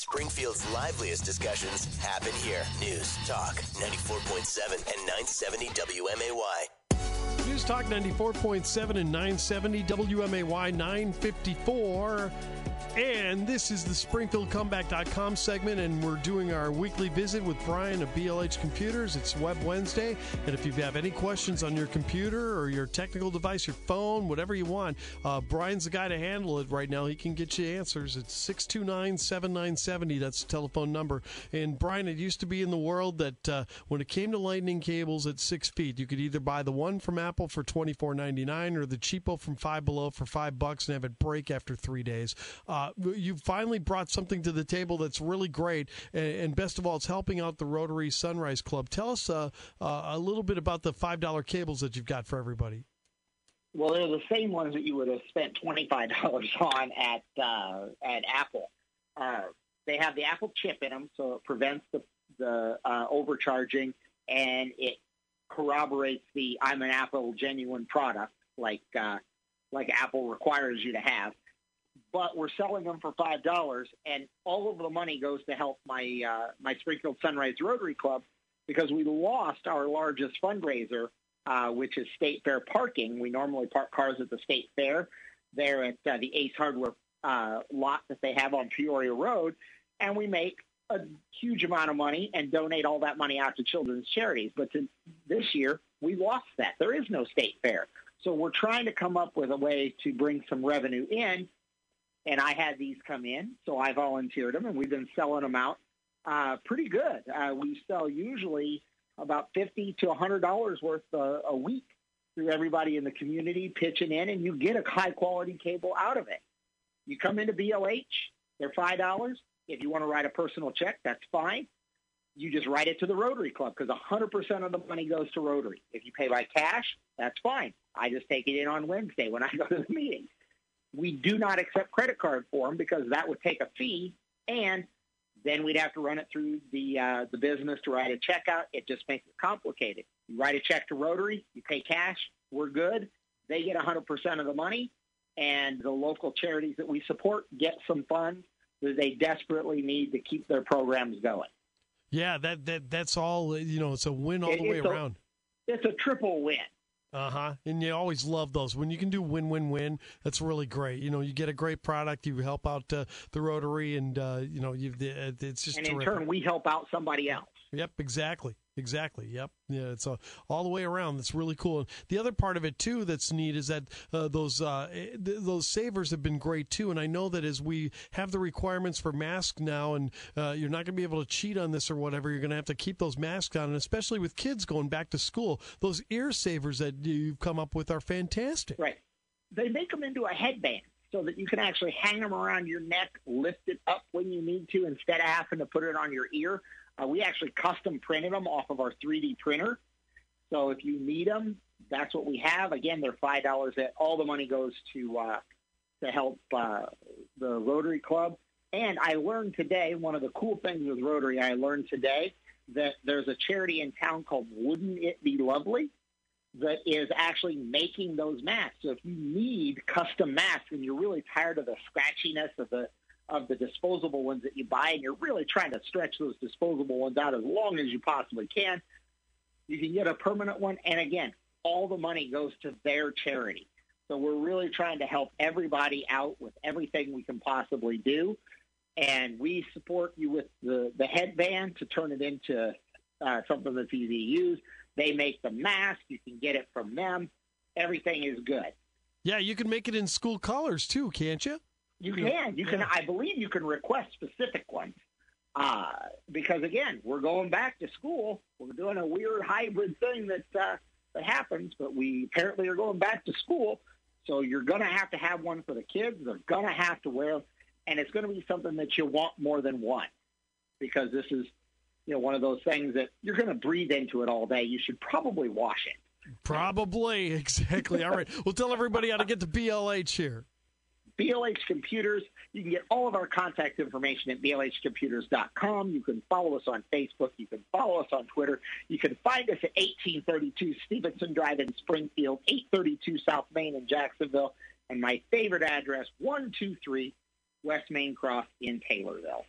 Springfield's liveliest discussions happen here. News, talk, 94.7 and 970 WMAY. News Talk 94.7 and 970 WMAY 954. And this is the SpringfieldComeback.com segment, and we're doing our weekly visit with Brian of BLH Computers. It's Web Wednesday, and if you have any questions on your computer or your technical device, your phone, whatever you want, uh, Brian's the guy to handle it right now. He can get you answers. It's 629 7970. That's the telephone number. And Brian, it used to be in the world that uh, when it came to lightning cables at six feet, you could either buy the one from Apple for twenty four ninety nine or the cheapo from Five Below for five bucks and have it break after three days. Uh, uh, you finally brought something to the table that's really great, and, and, best of all, it's helping out the Rotary Sunrise Club. Tell us uh, uh, a little bit about the five dollar cables that you've got for everybody. Well, they're the same ones that you would have spent twenty five dollars on at uh, at Apple. Uh, they have the Apple chip in them, so it prevents the the overcharging, and it corroborates the I'm an Apple genuine product, like like Apple requires you to have but we're selling them for five dollars, and all of the money goes to help my uh, my Springfield Sunrise Rotary Club because we lost our largest fundraiser, uh, which is State Fair parking. We normally park cars at the State Fair there at uh, the Ace Hardware uh, lot that they have on Peoria Road, and we make a huge amount of money and donate all that money out to children's charities. But to, this year, we lost that. There is no State Fair. So we're trying to come up with a way to bring some revenue in and I had these come in, so I volunteered them, and we've been selling them out uh, pretty good. Uh, we sell usually about fifty to a hundred dollars worth uh, a week through everybody in the community pitching in, and you get a high quality cable out of it. You come into BLH, they're five dollars. If you want to write a personal check, that's fine. You just write it to the Rotary Club because 100% of the money goes to Rotary. If you pay by cash, that's fine. I just take it in on Wednesday when I go to the meeting. We do not accept credit card for them because that would take a fee, and then we'd have to run it through the uh, the business to write a check out. It just makes it complicated. You write a check to Rotary, you pay cash, we're good. They get 100% of the money, and the local charities that we support get some funds that they desperately need to keep their programs going. Yeah, that that that's all. You know, it's a win all it, the way a, around. It's a triple win. Uh huh. And you always love those when you can do win win win. That's really great. You know, you get a great product, you help out uh, the Rotary, and uh, you know, you it's just and in terrific. turn we help out somebody else. Yep, exactly. Exactly. Yep. Yeah. It's uh, all the way around. That's really cool. The other part of it too that's neat is that uh, those uh, th- those savers have been great too. And I know that as we have the requirements for masks now, and uh, you're not going to be able to cheat on this or whatever, you're going to have to keep those masks on. And especially with kids going back to school, those ear savers that you've come up with are fantastic. Right. They make them into a headband so that you can actually hang them around your neck, lift it up when you need to, instead of having to put it on your ear. Uh, we actually custom printed them off of our 3D printer. So if you need them, that's what we have. Again, they're five dollars. That All the money goes to uh, to help uh, the Rotary Club. And I learned today one of the cool things with Rotary. I learned today that there's a charity in town called Wouldn't It Be Lovely that is actually making those masks. So if you need custom masks and you're really tired of the scratchiness of the of the disposable ones that you buy, and you're really trying to stretch those disposable ones out as long as you possibly can, you can get a permanent one. And again, all the money goes to their charity. So we're really trying to help everybody out with everything we can possibly do. And we support you with the, the headband to turn it into uh, something that's easy to use. They make the mask. You can get it from them. Everything is good. Yeah, you can make it in school colors too, can't you? You can. You can. I believe you can request specific ones. Uh, because again, we're going back to school. We're doing a weird hybrid thing that uh, that happens, but we apparently are going back to school. So you're going to have to have one for the kids. They're going to have to wear and it's going to be something that you want more than one, because this is, you know, one of those things that you're going to breathe into it all day. You should probably wash it. Probably exactly. All right. We'll tell everybody how to get to BLH here. BLH Computers. You can get all of our contact information at blhcomputers.com. You can follow us on Facebook. You can follow us on Twitter. You can find us at 1832 Stevenson Drive in Springfield, 832 South Main in Jacksonville, and my favorite address, 123 West Main Cross in Taylorville.